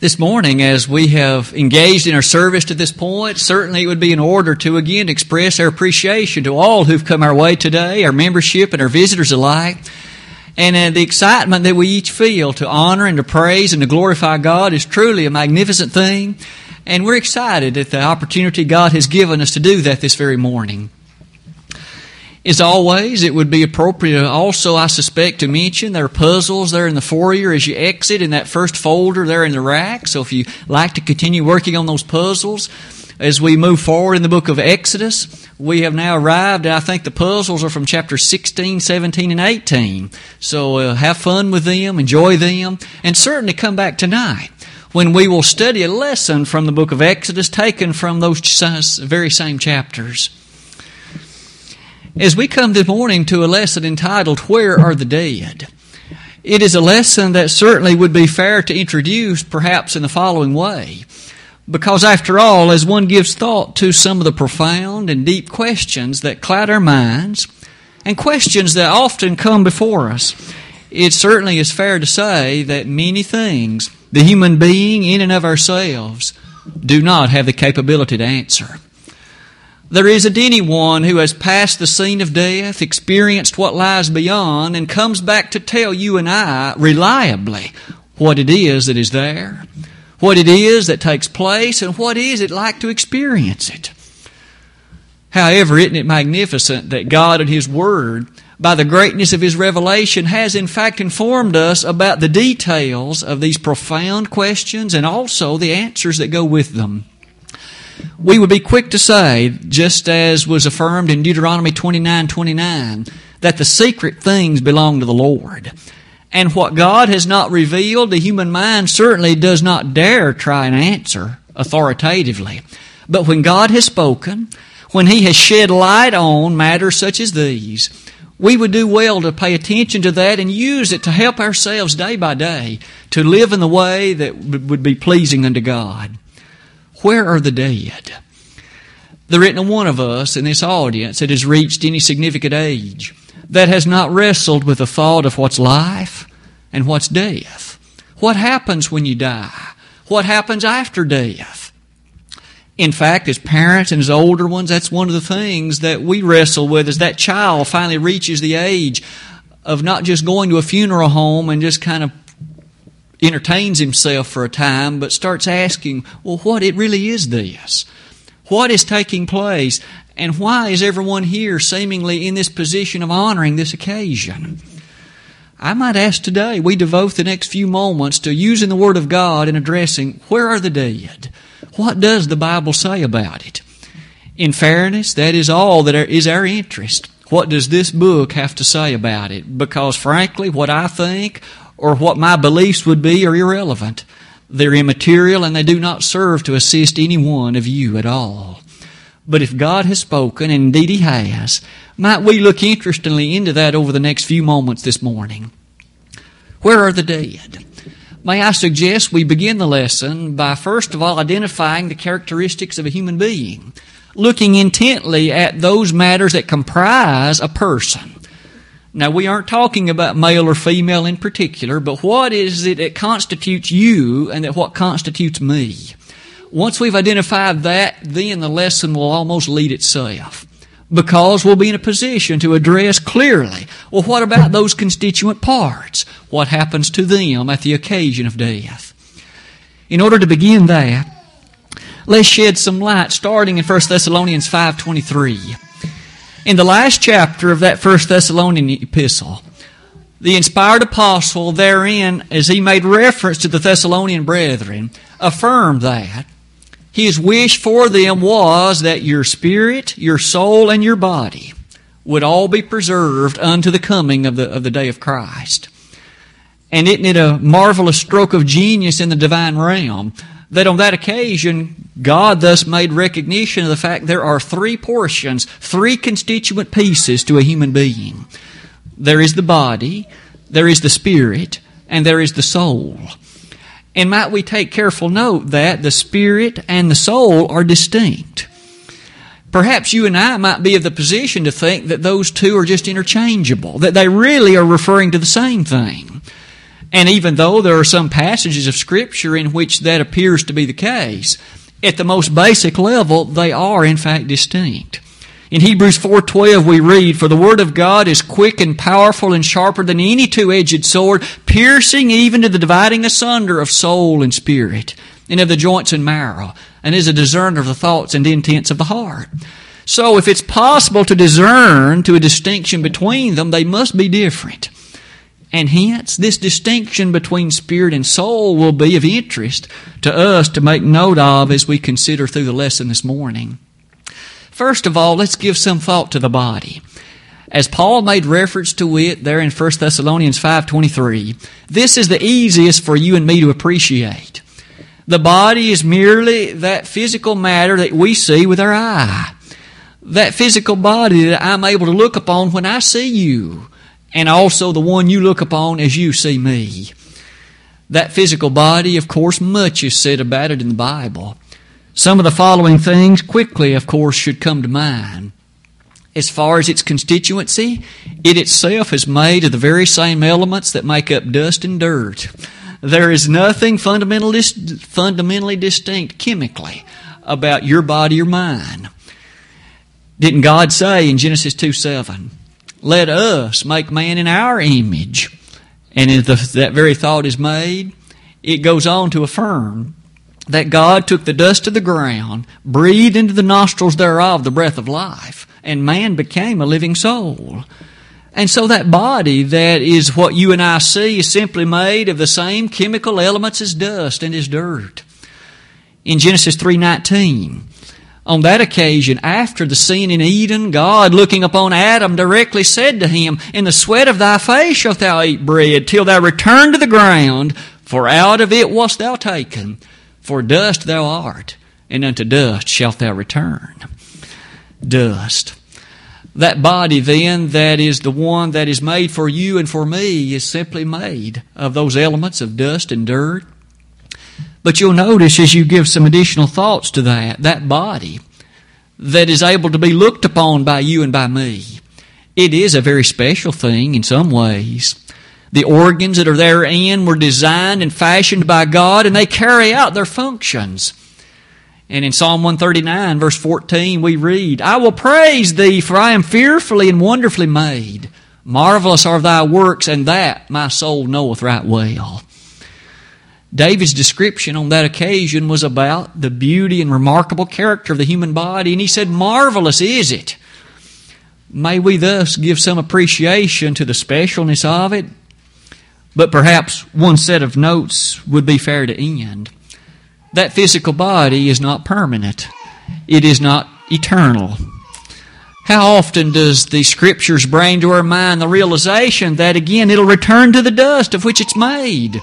This morning, as we have engaged in our service to this point, certainly it would be in order to again express our appreciation to all who've come our way today, our membership and our visitors alike. And uh, the excitement that we each feel to honor and to praise and to glorify God is truly a magnificent thing. And we're excited at the opportunity God has given us to do that this very morning. As always, it would be appropriate also, I suspect, to mention there are puzzles there in the foyer as you exit in that first folder there in the rack. So if you like to continue working on those puzzles, as we move forward in the book of Exodus, we have now arrived, I think the puzzles are from chapter 16, 17, and 18. So uh, have fun with them, enjoy them, and certainly come back tonight when we will study a lesson from the book of Exodus taken from those very same chapters. As we come this morning to a lesson entitled, Where Are the Dead? It is a lesson that certainly would be fair to introduce perhaps in the following way. Because after all, as one gives thought to some of the profound and deep questions that cloud our minds, and questions that often come before us, it certainly is fair to say that many things, the human being in and of ourselves, do not have the capability to answer. There isn't anyone who has passed the scene of death, experienced what lies beyond, and comes back to tell you and I reliably what it is that is there, what it is that takes place, and what is it like to experience it. However, isn't it magnificent that God and His Word, by the greatness of His revelation, has in fact informed us about the details of these profound questions and also the answers that go with them? We would be quick to say, just as was affirmed in Deuteronomy 29 29, that the secret things belong to the Lord. And what God has not revealed, the human mind certainly does not dare try and answer authoritatively. But when God has spoken, when He has shed light on matters such as these, we would do well to pay attention to that and use it to help ourselves day by day to live in the way that would be pleasing unto God. Where are the dead? There isn't one of us in this audience that has reached any significant age that has not wrestled with the thought of what's life and what's death. What happens when you die? What happens after death? In fact, as parents and as older ones, that's one of the things that we wrestle with as that child finally reaches the age of not just going to a funeral home and just kind of entertains himself for a time, but starts asking, well, what it really is this? What is taking place? And why is everyone here seemingly in this position of honoring this occasion? I might ask today, we devote the next few moments to using the Word of God and addressing where are the dead? What does the Bible say about it? In fairness, that is all that is our interest. What does this book have to say about it? Because frankly, what I think or what my beliefs would be are irrelevant. They're immaterial and they do not serve to assist any one of you at all. But if God has spoken, and indeed He has, might we look interestingly into that over the next few moments this morning? Where are the dead? May I suggest we begin the lesson by first of all identifying the characteristics of a human being, looking intently at those matters that comprise a person. Now, we aren't talking about male or female in particular, but what is it that constitutes you and that what constitutes me? Once we've identified that, then the lesson will almost lead itself. Because we'll be in a position to address clearly, well, what about those constituent parts? What happens to them at the occasion of death? In order to begin that, let's shed some light starting in 1 Thessalonians 5.23 in the last chapter of that First Thessalonian epistle, the inspired apostle therein, as he made reference to the Thessalonian brethren, affirmed that his wish for them was that your spirit, your soul, and your body would all be preserved unto the coming of the, of the day of Christ. And isn't it a marvelous stroke of genius in the divine realm that on that occasion, God thus made recognition of the fact there are three portions, three constituent pieces to a human being. There is the body, there is the spirit, and there is the soul. And might we take careful note that the spirit and the soul are distinct. Perhaps you and I might be of the position to think that those two are just interchangeable, that they really are referring to the same thing. And even though there are some passages of Scripture in which that appears to be the case, at the most basic level, they are in fact distinct. In Hebrews 4:12 we read, "For the word of God is quick and powerful and sharper than any two-edged sword, piercing even to the dividing asunder of soul and spirit, and of the joints and marrow, and is a discerner of the thoughts and intents of the heart." So if it's possible to discern to a distinction between them, they must be different. And hence, this distinction between spirit and soul will be of interest to us to make note of as we consider through the lesson this morning. First of all, let's give some thought to the body. As Paul made reference to it there in 1 Thessalonians 5:23, this is the easiest for you and me to appreciate. The body is merely that physical matter that we see with our eye. That physical body that I'm able to look upon when I see you and also the one you look upon as you see me. That physical body, of course, much is said about it in the Bible. Some of the following things quickly, of course, should come to mind. As far as its constituency, it itself is made of the very same elements that make up dust and dirt. There is nothing fundamentally, fundamentally distinct chemically about your body or mine. Didn't God say in Genesis 2 7, let us make man in our image. And if the, that very thought is made, it goes on to affirm that God took the dust of the ground, breathed into the nostrils thereof the breath of life, and man became a living soul. And so that body that is what you and I see is simply made of the same chemical elements as dust and as dirt. In Genesis 3:19, on that occasion, after the scene in Eden, God, looking upon Adam, directly said to him, In the sweat of thy face shalt thou eat bread, till thou return to the ground, for out of it wast thou taken. For dust thou art, and unto dust shalt thou return. Dust. That body, then, that is the one that is made for you and for me, is simply made of those elements of dust and dirt but you'll notice as you give some additional thoughts to that, that body that is able to be looked upon by you and by me, it is a very special thing in some ways. The organs that are therein were designed and fashioned by God and they carry out their functions. And in Psalm 139, verse 14, we read, I will praise thee, for I am fearfully and wonderfully made. Marvelous are thy works, and that my soul knoweth right well. David's description on that occasion was about the beauty and remarkable character of the human body, and he said, Marvelous is it. May we thus give some appreciation to the specialness of it, but perhaps one set of notes would be fair to end. That physical body is not permanent, it is not eternal. How often does the scriptures bring to our mind the realization that again it'll return to the dust of which it's made?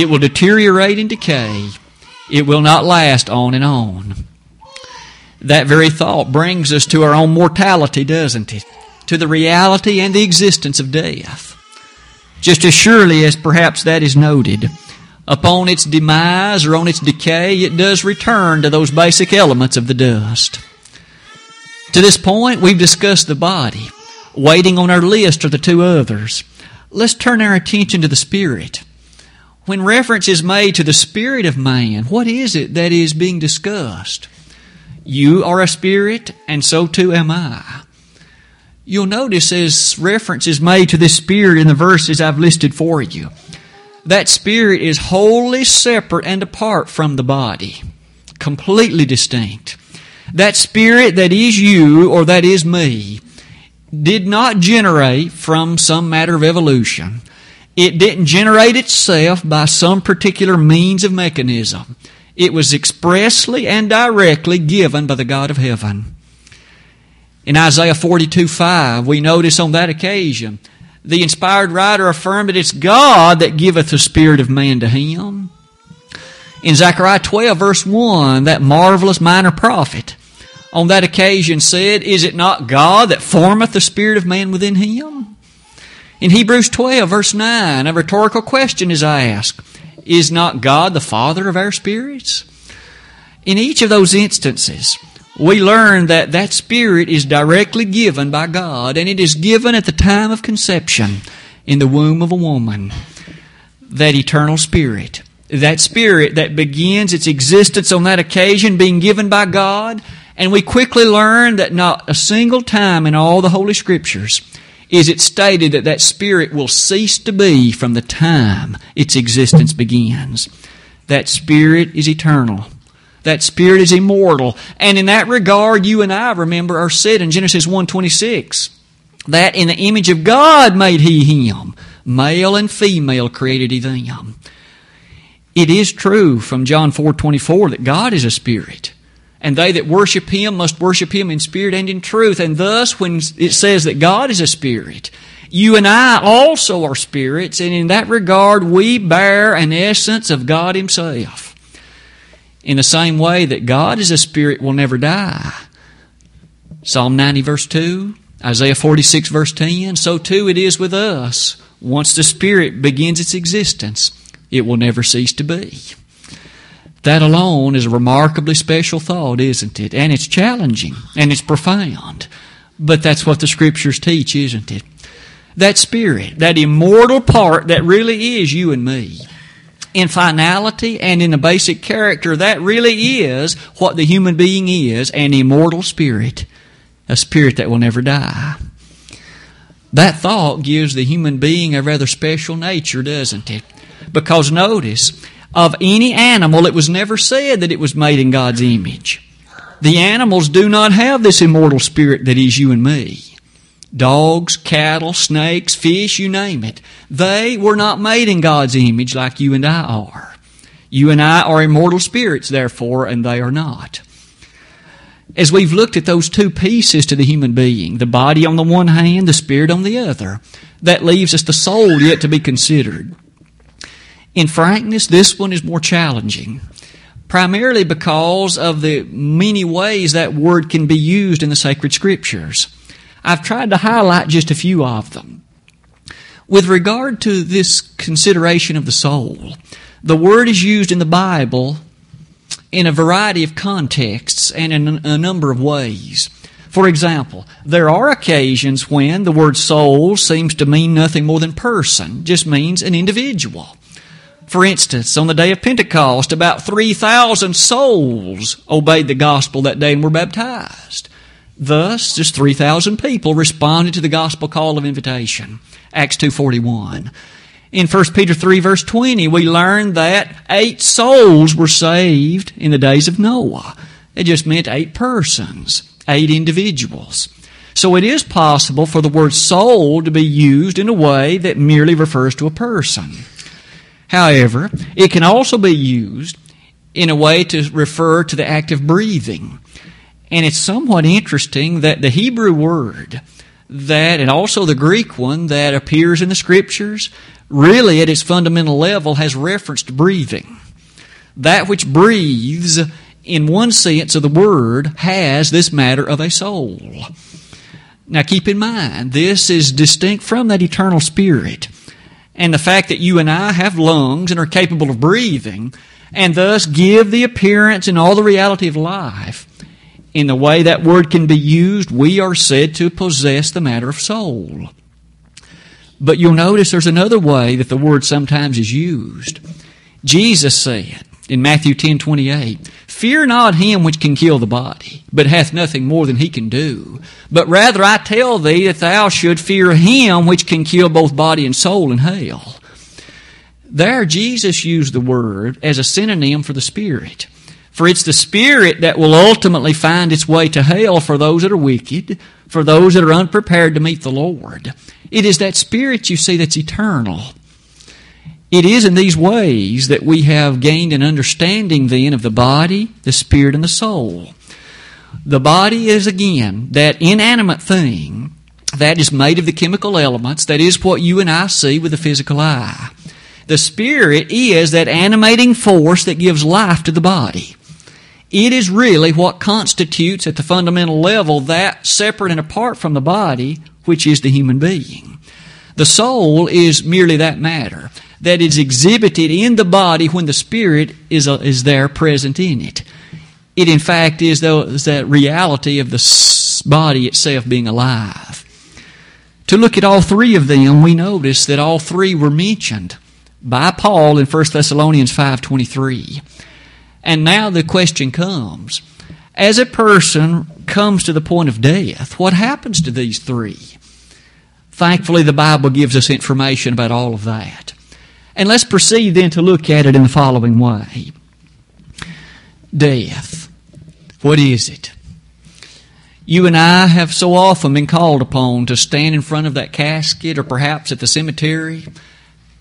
It will deteriorate and decay. It will not last on and on. That very thought brings us to our own mortality, doesn't it? To the reality and the existence of death. Just as surely as perhaps that is noted, upon its demise or on its decay, it does return to those basic elements of the dust. To this point, we've discussed the body. Waiting on our list are the two others. Let's turn our attention to the spirit when reference is made to the spirit of man, what is it that is being discussed? You are a spirit, and so too am I. You'll notice as reference is made to this spirit in the verses I've listed for you, that spirit is wholly separate and apart from the body, completely distinct. That spirit that is you or that is me did not generate from some matter of evolution. It didn't generate itself by some particular means of mechanism. It was expressly and directly given by the God of heaven. In Isaiah 42 5, we notice on that occasion, the inspired writer affirmed that it's God that giveth the spirit of man to him. In Zechariah 12, verse 1, that marvelous minor prophet on that occasion said, Is it not God that formeth the spirit of man within him? In Hebrews 12, verse 9, a rhetorical question is asked Is not God the Father of our spirits? In each of those instances, we learn that that spirit is directly given by God, and it is given at the time of conception in the womb of a woman. that eternal spirit. That spirit that begins its existence on that occasion being given by God. And we quickly learn that not a single time in all the Holy Scriptures is it stated that that spirit will cease to be from the time its existence begins. That spirit is eternal. That spirit is immortal. And in that regard, you and I, remember, are said in Genesis 1.26 that in the image of God made he him. Male and female created he them. It is true from John 4.24 that God is a spirit. And they that worship him must worship him in spirit and in truth. And thus, when it says that God is a spirit, you and I also are spirits, and in that regard, we bear an essence of God Himself. In the same way that God is a spirit will never die. Psalm 90 verse 2, Isaiah 46 verse 10, so too it is with us. Once the spirit begins its existence, it will never cease to be. That alone is a remarkably special thought, isn't it? And it's challenging and it's profound. But that's what the scriptures teach, isn't it? That spirit, that immortal part that really is you and me in finality and in the basic character, that really is what the human being is an immortal spirit, a spirit that will never die. That thought gives the human being a rather special nature, doesn't it? Because notice, of any animal, it was never said that it was made in God's image. The animals do not have this immortal spirit that is you and me dogs, cattle, snakes, fish, you name it. They were not made in God's image like you and I are. You and I are immortal spirits, therefore, and they are not. As we've looked at those two pieces to the human being, the body on the one hand, the spirit on the other, that leaves us the soul yet to be considered. In frankness, this one is more challenging, primarily because of the many ways that word can be used in the sacred scriptures. I've tried to highlight just a few of them. With regard to this consideration of the soul, the word is used in the Bible in a variety of contexts and in a number of ways. For example, there are occasions when the word soul seems to mean nothing more than person, just means an individual. For instance, on the day of Pentecost, about 3,000 souls obeyed the gospel that day and were baptized. Thus, just 3,000 people responded to the gospel call of invitation. Acts 2.41. In 1 Peter 3 verse 20, we learn that eight souls were saved in the days of Noah. It just meant eight persons, eight individuals. So it is possible for the word soul to be used in a way that merely refers to a person. However, it can also be used in a way to refer to the act of breathing. And it's somewhat interesting that the Hebrew word that, and also the Greek one that appears in the scriptures, really at its fundamental level has reference to breathing. That which breathes, in one sense of the word, has this matter of a soul. Now keep in mind, this is distinct from that eternal spirit. And the fact that you and I have lungs and are capable of breathing, and thus give the appearance and all the reality of life, in the way that word can be used, we are said to possess the matter of soul. But you'll notice there's another way that the word sometimes is used. Jesus said in Matthew 10 28, Fear not him which can kill the body, but hath nothing more than he can do. But rather I tell thee that thou should fear him which can kill both body and soul in hell. There, Jesus used the word as a synonym for the Spirit. For it's the Spirit that will ultimately find its way to hell for those that are wicked, for those that are unprepared to meet the Lord. It is that Spirit, you see, that's eternal. It is in these ways that we have gained an understanding then of the body, the spirit, and the soul. The body is again that inanimate thing that is made of the chemical elements, that is what you and I see with the physical eye. The spirit is that animating force that gives life to the body. It is really what constitutes at the fundamental level that separate and apart from the body, which is the human being. The soul is merely that matter that is exhibited in the body when the spirit is, uh, is there present in it. It, in fact, is, the, is that reality of the body itself being alive. To look at all three of them, we notice that all three were mentioned by Paul in 1 Thessalonians 5:23. And now the question comes, as a person comes to the point of death, what happens to these three? Thankfully, the Bible gives us information about all of that. And let's proceed then to look at it in the following way Death. What is it? You and I have so often been called upon to stand in front of that casket or perhaps at the cemetery,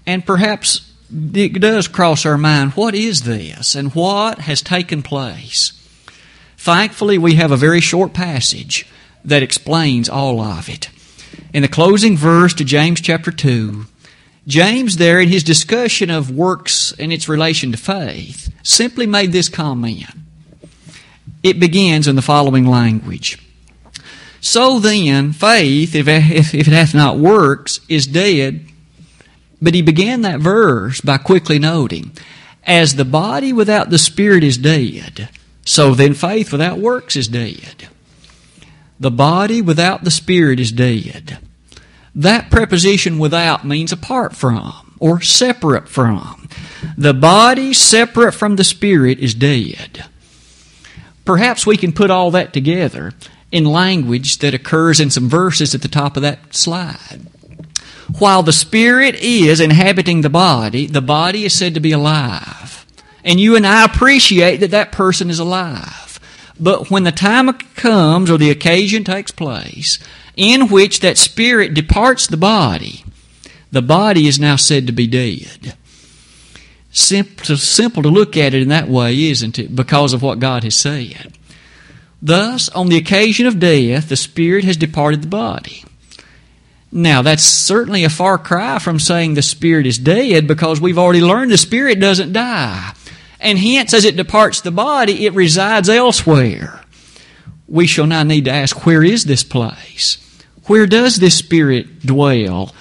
and perhaps it does cross our mind what is this and what has taken place? Thankfully, we have a very short passage that explains all of it. In the closing verse to James chapter 2, James, there in his discussion of works and its relation to faith, simply made this comment. It begins in the following language So then, faith, if, it hath not works, is dead. But he began that verse by quickly noting, As the body without the spirit is dead, so then faith without works is dead. The body without the spirit is dead. That preposition without means apart from or separate from. The body separate from the spirit is dead. Perhaps we can put all that together in language that occurs in some verses at the top of that slide. While the spirit is inhabiting the body, the body is said to be alive. And you and I appreciate that that person is alive. But when the time comes or the occasion takes place in which that spirit departs the body, the body is now said to be dead. Simple, simple to look at it in that way, isn't it? Because of what God has said. Thus, on the occasion of death, the spirit has departed the body. Now, that's certainly a far cry from saying the spirit is dead because we've already learned the spirit doesn't die. And hence, as it departs the body, it resides elsewhere. We shall now need to ask, where is this place? Where does this Spirit dwell?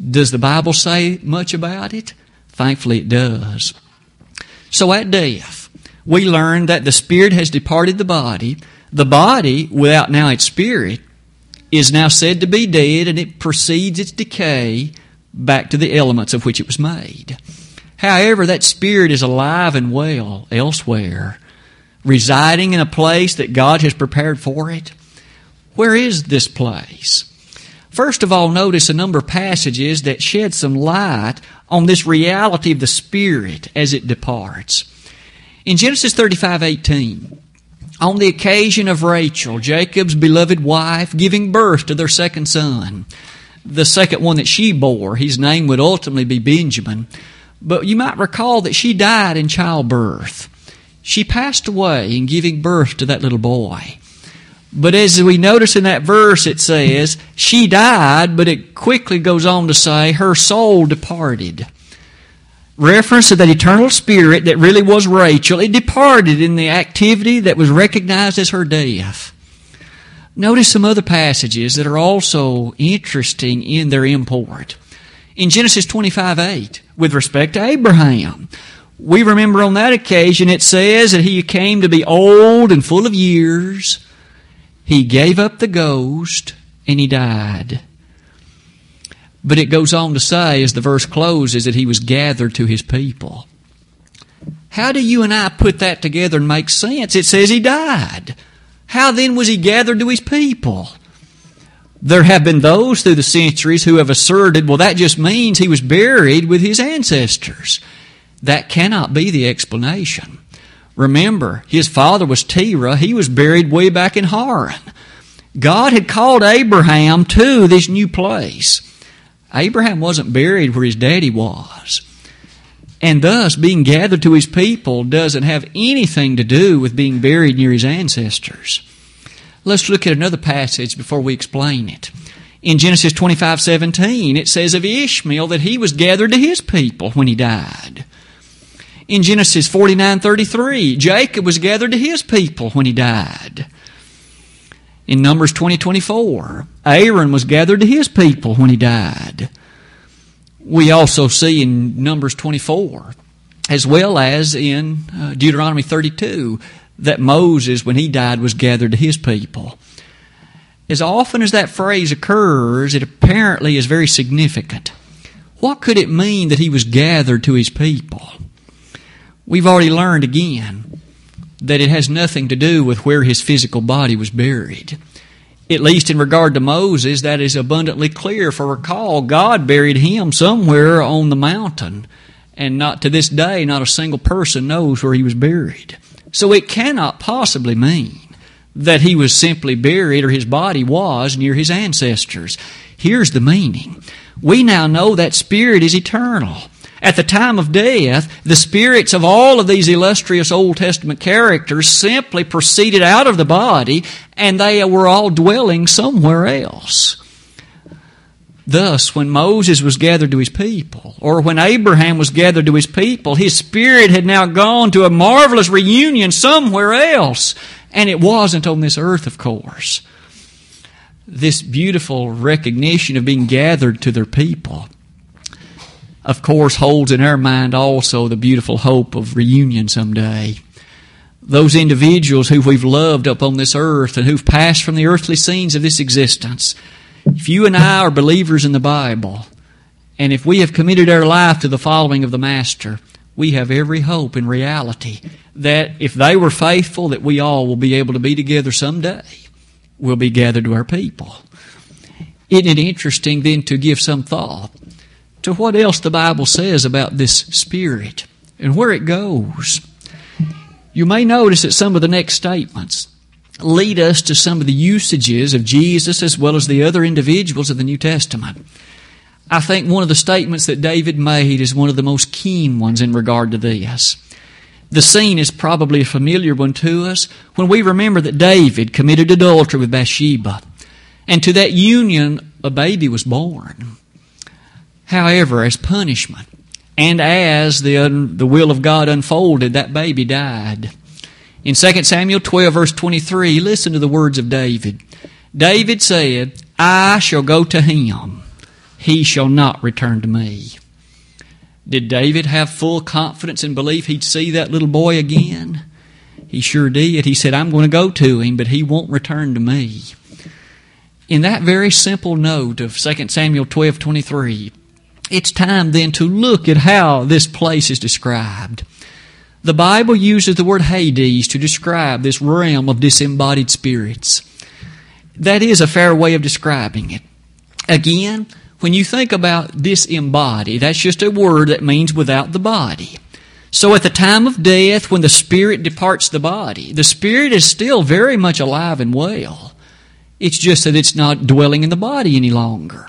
Does the Bible say much about it? Thankfully, it does. So at death, we learn that the Spirit has departed the body. The body, without now its Spirit, is now said to be dead and it proceeds its decay back to the elements of which it was made. However, that spirit is alive and well elsewhere, residing in a place that God has prepared for it. Where is this place? First of all, notice a number of passages that shed some light on this reality of the spirit as it departs. In Genesis 35:18, on the occasion of Rachel, Jacob's beloved wife, giving birth to their second son, the second one that she bore, his name would ultimately be Benjamin. But you might recall that she died in childbirth. She passed away in giving birth to that little boy. But as we notice in that verse, it says, she died, but it quickly goes on to say, her soul departed. Reference to that eternal spirit that really was Rachel, it departed in the activity that was recognized as her death. Notice some other passages that are also interesting in their import. In Genesis 25 8, with respect to Abraham. We remember on that occasion it says that he came to be old and full of years. He gave up the ghost and he died. But it goes on to say, as the verse closes, that he was gathered to his people. How do you and I put that together and make sense? It says he died. How then was he gathered to his people? There have been those through the centuries who have asserted, well, that just means he was buried with his ancestors. That cannot be the explanation. Remember, his father was Terah. He was buried way back in Haran. God had called Abraham to this new place. Abraham wasn't buried where his daddy was. And thus, being gathered to his people doesn't have anything to do with being buried near his ancestors. Let's look at another passage before we explain it. In Genesis 25 17, it says of Ishmael that he was gathered to his people when he died. In Genesis 49:33, Jacob was gathered to his people when he died. In Numbers 20 Aaron was gathered to his people when he died. We also see in Numbers 24, as well as in uh, Deuteronomy 32, that Moses, when he died, was gathered to his people. As often as that phrase occurs, it apparently is very significant. What could it mean that he was gathered to his people? We've already learned again that it has nothing to do with where his physical body was buried. At least in regard to Moses, that is abundantly clear. For recall, God buried him somewhere on the mountain, and not to this day, not a single person knows where he was buried. So it cannot possibly mean that he was simply buried or his body was near his ancestors. Here's the meaning. We now know that spirit is eternal. At the time of death, the spirits of all of these illustrious Old Testament characters simply proceeded out of the body and they were all dwelling somewhere else. Thus, when Moses was gathered to his people, or when Abraham was gathered to his people, his spirit had now gone to a marvelous reunion somewhere else. And it wasn't on this earth, of course. This beautiful recognition of being gathered to their people, of course, holds in our mind also the beautiful hope of reunion someday. Those individuals who we've loved up on this earth and who've passed from the earthly scenes of this existence, if you and I are believers in the Bible, and if we have committed our life to the following of the Master, we have every hope in reality that if they were faithful, that we all will be able to be together someday. We'll be gathered to our people. Isn't it interesting then to give some thought to what else the Bible says about this Spirit and where it goes? You may notice that some of the next statements lead us to some of the usages of Jesus as well as the other individuals of the New Testament. I think one of the statements that David made is one of the most keen ones in regard to this. The scene is probably a familiar one to us when we remember that David committed adultery with Bathsheba, and to that union a baby was born. However, as punishment, and as the, the will of God unfolded, that baby died. In 2 Samuel 12, verse 23, listen to the words of David. David said, I shall go to him, he shall not return to me. Did David have full confidence and belief he'd see that little boy again? He sure did. He said, I'm going to go to him, but he won't return to me. In that very simple note of 2 Samuel 12 23, it's time then to look at how this place is described. The Bible uses the word Hades to describe this realm of disembodied spirits. That is a fair way of describing it. Again, when you think about disembodied, that's just a word that means without the body. So at the time of death, when the spirit departs the body, the spirit is still very much alive and well. It's just that it's not dwelling in the body any longer.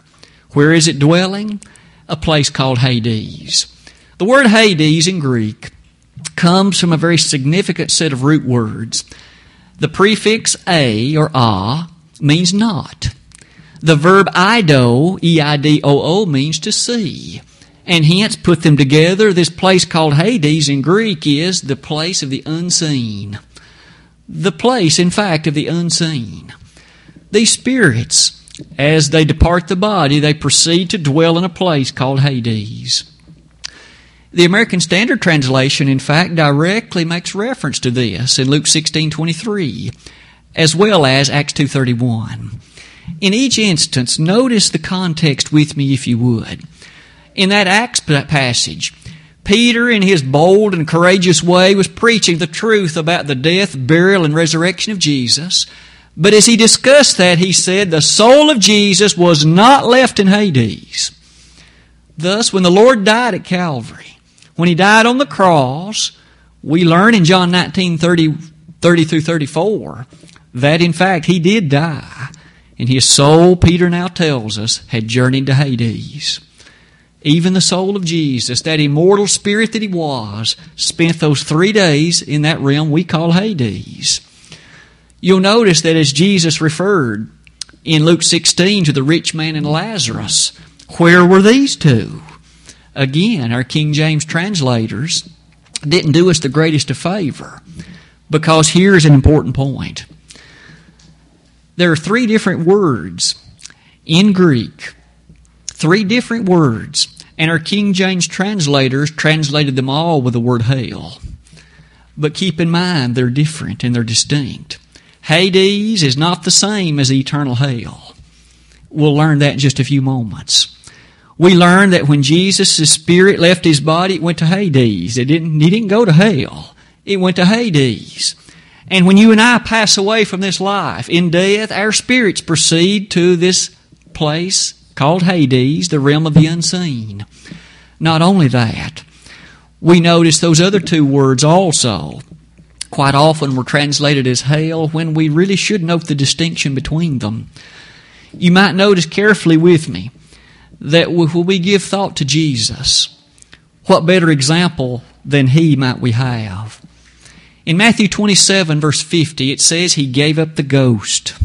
Where is it dwelling? A place called Hades. The word Hades in Greek comes from a very significant set of root words. The prefix a or a means not. The verb eido, E-I-D-O-O, means to see. And hence, put them together, this place called Hades in Greek is the place of the unseen. The place, in fact, of the unseen. These spirits, as they depart the body, they proceed to dwell in a place called Hades. The American Standard Translation, in fact, directly makes reference to this in Luke 16:23, as well as Acts 2:31. In each instance, notice the context with me if you would. In that Acts passage, Peter, in his bold and courageous way, was preaching the truth about the death, burial, and resurrection of Jesus. But as he discussed that, he said the soul of Jesus was not left in Hades. Thus, when the Lord died at Calvary, when he died on the cross, we learn in John 19 30, 30 through 34 that in fact he did die. And his soul, Peter now tells us, had journeyed to Hades. Even the soul of Jesus, that immortal spirit that he was, spent those three days in that realm we call Hades. You'll notice that as Jesus referred in Luke 16 to the rich man and Lazarus, where were these two? Again, our King James translators didn't do us the greatest of favor because here's an important point. There are three different words in Greek. Three different words. And our King James translators translated them all with the word hell. But keep in mind, they're different and they're distinct. Hades is not the same as eternal hell. We'll learn that in just a few moments. We learn that when Jesus' spirit left his body, it went to Hades. It didn't, he didn't go to hell. It went to Hades. And when you and I pass away from this life, in death, our spirits proceed to this place called Hades, the realm of the unseen. Not only that, we notice those other two words also quite often were translated as hell when we really should note the distinction between them. You might notice carefully with me that when we give thought to Jesus, what better example than he might we have? In Matthew 27, verse 50, it says he gave up the ghost.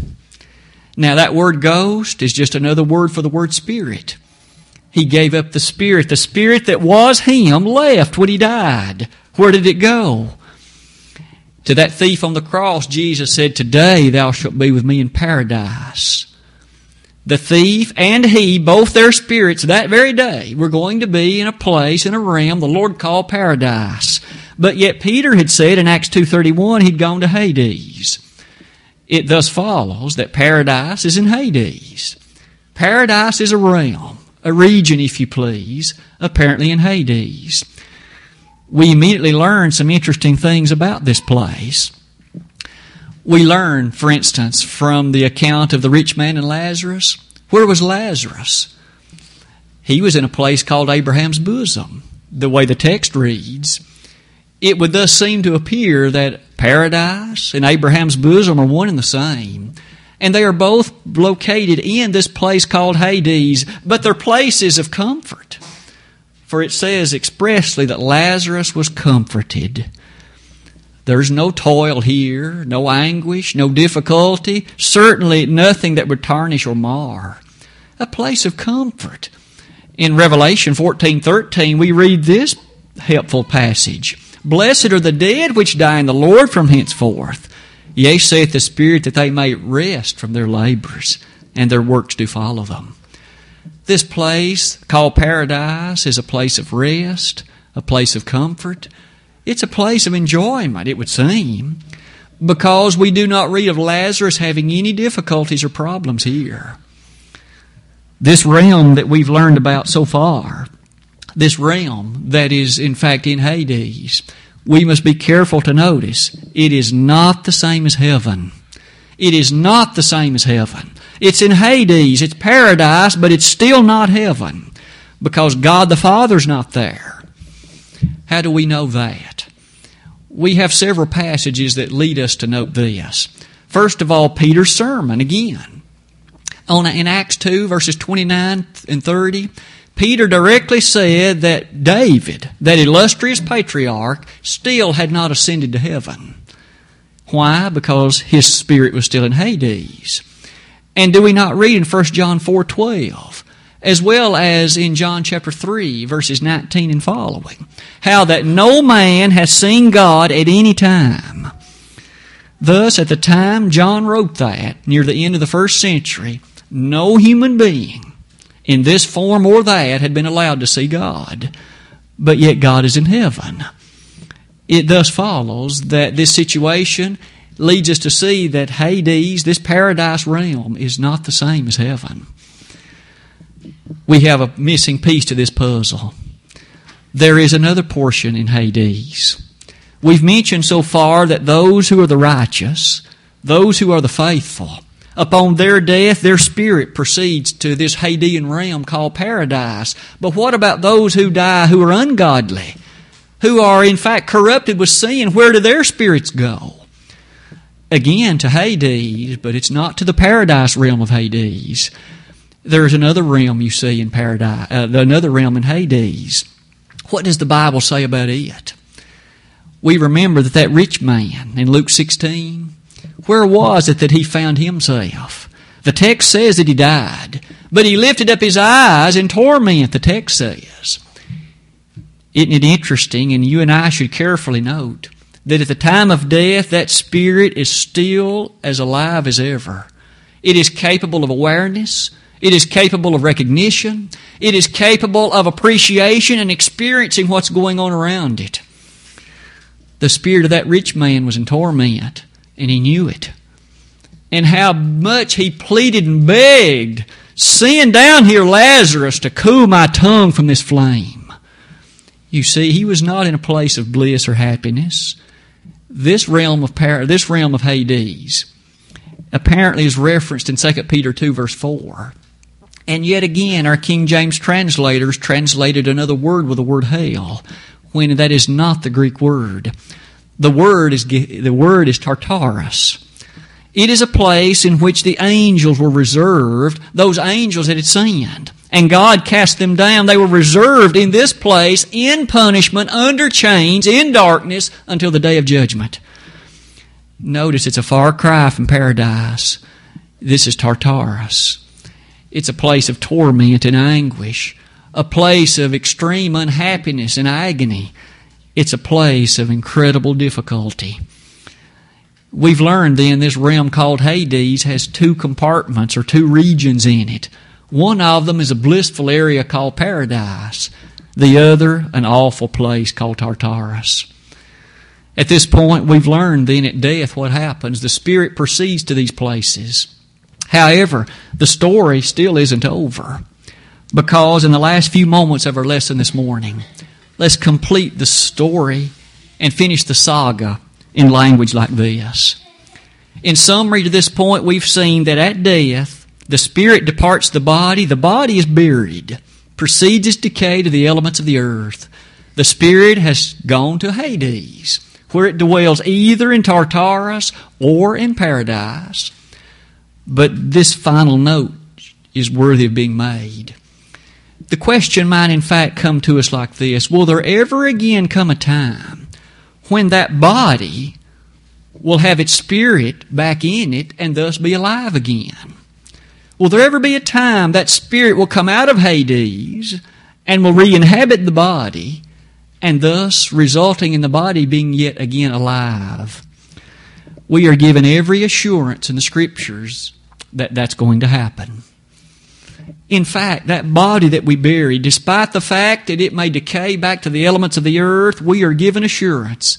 Now, that word ghost is just another word for the word spirit. He gave up the spirit. The spirit that was him left when he died. Where did it go? To that thief on the cross, Jesus said, Today thou shalt be with me in paradise. The thief and he, both their spirits, that very day, were going to be in a place, in a realm the Lord called paradise. But yet Peter had said in Acts 2.31 he'd gone to Hades. It thus follows that paradise is in Hades. Paradise is a realm, a region, if you please, apparently in Hades. We immediately learn some interesting things about this place. We learn, for instance, from the account of the rich man and Lazarus. Where was Lazarus? He was in a place called Abraham's bosom, the way the text reads. It would thus seem to appear that paradise and Abraham's bosom are one and the same. And they are both located in this place called Hades, but they're places of comfort. For it says expressly that Lazarus was comforted. There's no toil here, no anguish, no difficulty, certainly nothing that would tarnish or mar. A place of comfort. In Revelation 14:13 we read this helpful passage. Blessed are the dead which die in the Lord from henceforth. Yea, saith the Spirit, that they may rest from their labors, and their works do follow them. This place, called paradise, is a place of rest, a place of comfort, it's a place of enjoyment, it would seem, because we do not read of Lazarus having any difficulties or problems here. This realm that we've learned about so far, this realm that is in fact in Hades, we must be careful to notice it is not the same as heaven. It is not the same as heaven. It's in Hades, it's paradise, but it's still not heaven because God the Father's not there. How do we know that? We have several passages that lead us to note this. First of all, Peter's sermon again. On, in Acts 2, verses 29 and 30, Peter directly said that David, that illustrious patriarch, still had not ascended to heaven. Why? Because his spirit was still in Hades. And do we not read in 1 John 4 12? as well as in John chapter 3, verses 19 and following. How that no man has seen God at any time. Thus, at the time John wrote that, near the end of the first century, no human being in this form or that had been allowed to see God. But yet God is in heaven. It thus follows that this situation leads us to see that Hades, this paradise realm, is not the same as heaven we have a missing piece to this puzzle. There is another portion in Hades. We've mentioned so far that those who are the righteous, those who are the faithful, upon their death, their spirit proceeds to this Hadean realm called paradise. But what about those who die who are ungodly, who are in fact corrupted with sin? Where do their spirits go? Again, to Hades, but it's not to the paradise realm of Hades. There's another realm you see in paradise, uh, another realm in Hades. What does the Bible say about it? We remember that that rich man in Luke 16, where was it that he found himself? The text says that he died, but he lifted up his eyes in torment, the text says. Isn't it interesting? And you and I should carefully note that at the time of death, that spirit is still as alive as ever. It is capable of awareness. It is capable of recognition. It is capable of appreciation and experiencing what's going on around it. The spirit of that rich man was in torment, and he knew it. And how much he pleaded and begged Send down here Lazarus to cool my tongue from this flame. You see, he was not in a place of bliss or happiness. This realm of this realm of Hades apparently is referenced in 2 Peter 2 verse 4. And yet again, our King James translators translated another word with the word hell, when that is not the Greek word. The word is, the word is Tartarus. It is a place in which the angels were reserved, those angels that had sinned. And God cast them down. They were reserved in this place in punishment, under chains, in darkness, until the day of judgment. Notice it's a far cry from paradise. This is Tartarus. It's a place of torment and anguish, a place of extreme unhappiness and agony. It's a place of incredible difficulty. We've learned then this realm called Hades has two compartments or two regions in it. One of them is a blissful area called paradise, the other, an awful place called Tartarus. At this point, we've learned then at death what happens. The Spirit proceeds to these places. However, the story still isn't over because in the last few moments of our lesson this morning, let's complete the story and finish the saga in language like this. In summary, to this point, we've seen that at death, the spirit departs the body, the body is buried, proceeds its decay to the elements of the earth. The spirit has gone to Hades, where it dwells either in Tartarus or in paradise. But this final note is worthy of being made. The question might, in fact, come to us like this Will there ever again come a time when that body will have its spirit back in it and thus be alive again? Will there ever be a time that spirit will come out of Hades and will re inhabit the body and thus resulting in the body being yet again alive? we are given every assurance in the Scriptures that that's going to happen. In fact, that body that we bury, despite the fact that it may decay back to the elements of the earth, we are given assurance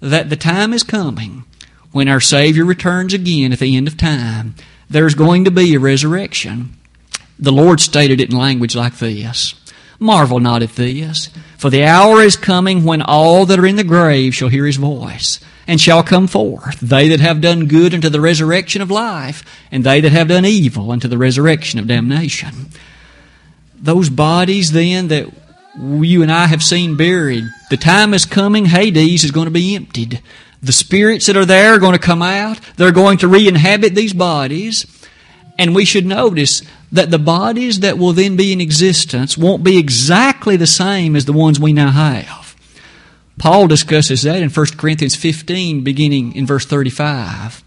that the time is coming when our Savior returns again at the end of time. There's going to be a resurrection. The Lord stated it in language like this Marvel not at this, for the hour is coming when all that are in the grave shall hear his voice and shall come forth, they that have done good unto the resurrection of life, and they that have done evil unto the resurrection of damnation. Those bodies then that you and I have seen buried, the time is coming, Hades is going to be emptied. The spirits that are there are going to come out. They're going to re-inhabit these bodies. And we should notice that the bodies that will then be in existence won't be exactly the same as the ones we now have. Paul discusses that in 1 Corinthians 15, beginning in verse 35.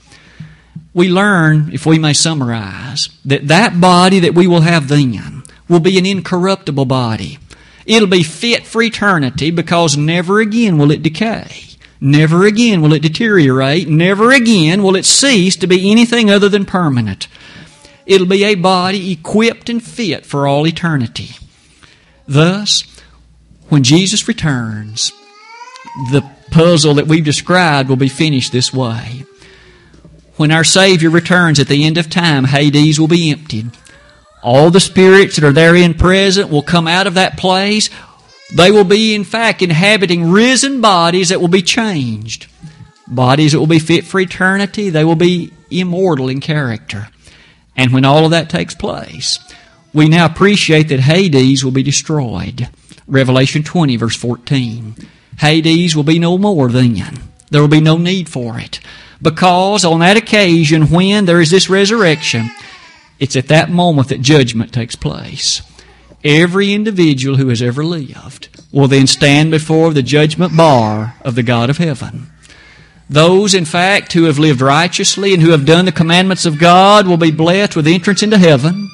We learn, if we may summarize, that that body that we will have then will be an incorruptible body. It'll be fit for eternity because never again will it decay. Never again will it deteriorate. Never again will it cease to be anything other than permanent. It'll be a body equipped and fit for all eternity. Thus, when Jesus returns, the puzzle that we've described will be finished this way. When our Savior returns at the end of time, Hades will be emptied. All the spirits that are therein present will come out of that place. They will be, in fact, inhabiting risen bodies that will be changed. Bodies that will be fit for eternity. They will be immortal in character. And when all of that takes place, we now appreciate that Hades will be destroyed. Revelation 20, verse 14. Hades will be no more then. There will be no need for it. Because on that occasion, when there is this resurrection, it's at that moment that judgment takes place. Every individual who has ever lived will then stand before the judgment bar of the God of heaven. Those, in fact, who have lived righteously and who have done the commandments of God will be blessed with entrance into heaven.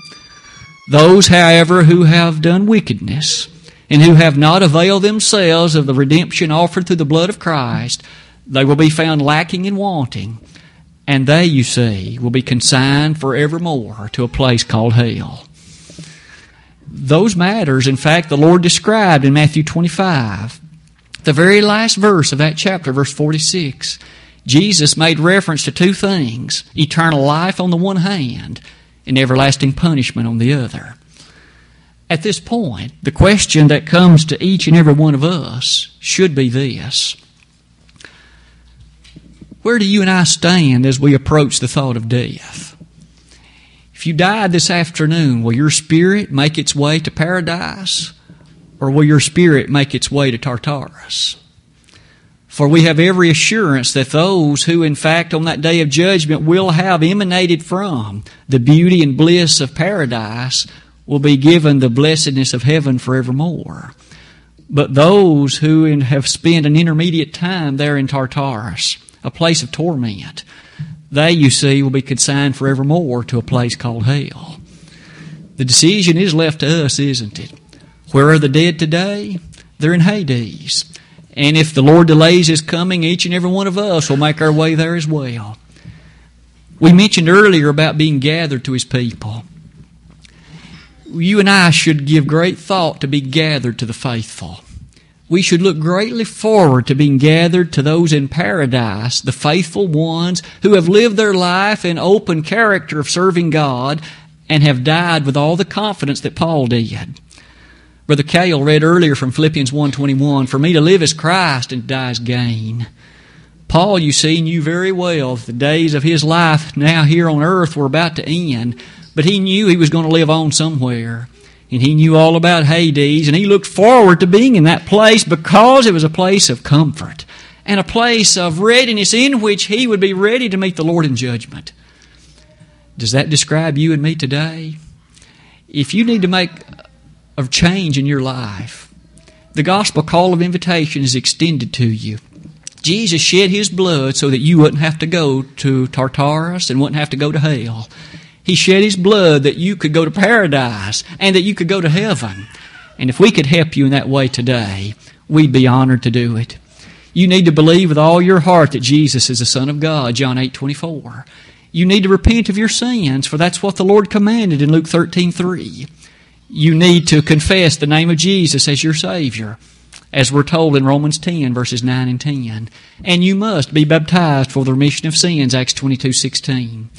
Those, however, who have done wickedness and who have not availed themselves of the redemption offered through the blood of Christ, they will be found lacking and wanting. And they, you see, will be consigned forevermore to a place called hell. Those matters, in fact, the Lord described in Matthew 25. The very last verse of that chapter, verse 46, Jesus made reference to two things eternal life on the one hand, and everlasting punishment on the other. At this point, the question that comes to each and every one of us should be this Where do you and I stand as we approach the thought of death? If you died this afternoon, will your spirit make its way to paradise, or will your spirit make its way to Tartarus? For we have every assurance that those who, in fact, on that day of judgment will have emanated from the beauty and bliss of paradise will be given the blessedness of heaven forevermore. But those who have spent an intermediate time there in Tartarus, a place of torment, they, you see, will be consigned forevermore to a place called hell. The decision is left to us, isn't it? Where are the dead today? They're in Hades. And if the Lord delays His coming, each and every one of us will make our way there as well. We mentioned earlier about being gathered to His people. You and I should give great thought to be gathered to the faithful. We should look greatly forward to being gathered to those in paradise, the faithful ones who have lived their life in open character of serving God and have died with all the confidence that Paul did. Brother Cale read earlier from Philippians 1.21, For me to live is Christ and to die is gain. Paul, you see, knew very well that the days of his life now here on earth were about to end, but he knew he was going to live on somewhere. And he knew all about Hades, and he looked forward to being in that place because it was a place of comfort and a place of readiness in which he would be ready to meet the Lord in judgment. Does that describe you and me today? If you need to make a change in your life. The gospel call of invitation is extended to you. Jesus shed his blood so that you wouldn't have to go to Tartarus and wouldn't have to go to hell. He shed his blood that you could go to paradise and that you could go to heaven. And if we could help you in that way today, we'd be honored to do it. You need to believe with all your heart that Jesus is the Son of God, John 8 24. You need to repent of your sins, for that's what the Lord commanded in Luke 13 3 you need to confess the name of Jesus as your Savior, as we're told in Romans 10, verses 9 and 10. And you must be baptized for the remission of sins, Acts 22, 16.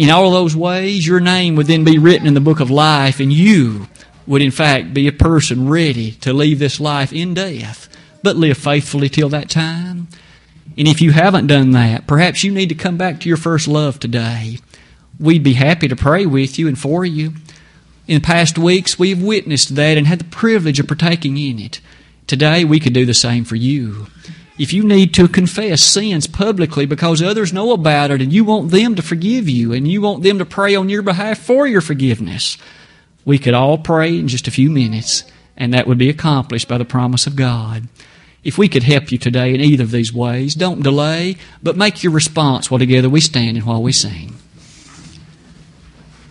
In all those ways, your name would then be written in the book of life, and you would, in fact, be a person ready to leave this life in death, but live faithfully till that time. And if you haven't done that, perhaps you need to come back to your first love today. We'd be happy to pray with you and for you. In past weeks, we've witnessed that and had the privilege of partaking in it. Today, we could do the same for you. If you need to confess sins publicly because others know about it and you want them to forgive you and you want them to pray on your behalf for your forgiveness, we could all pray in just a few minutes and that would be accomplished by the promise of God. If we could help you today in either of these ways, don't delay, but make your response while together we stand and while we sing.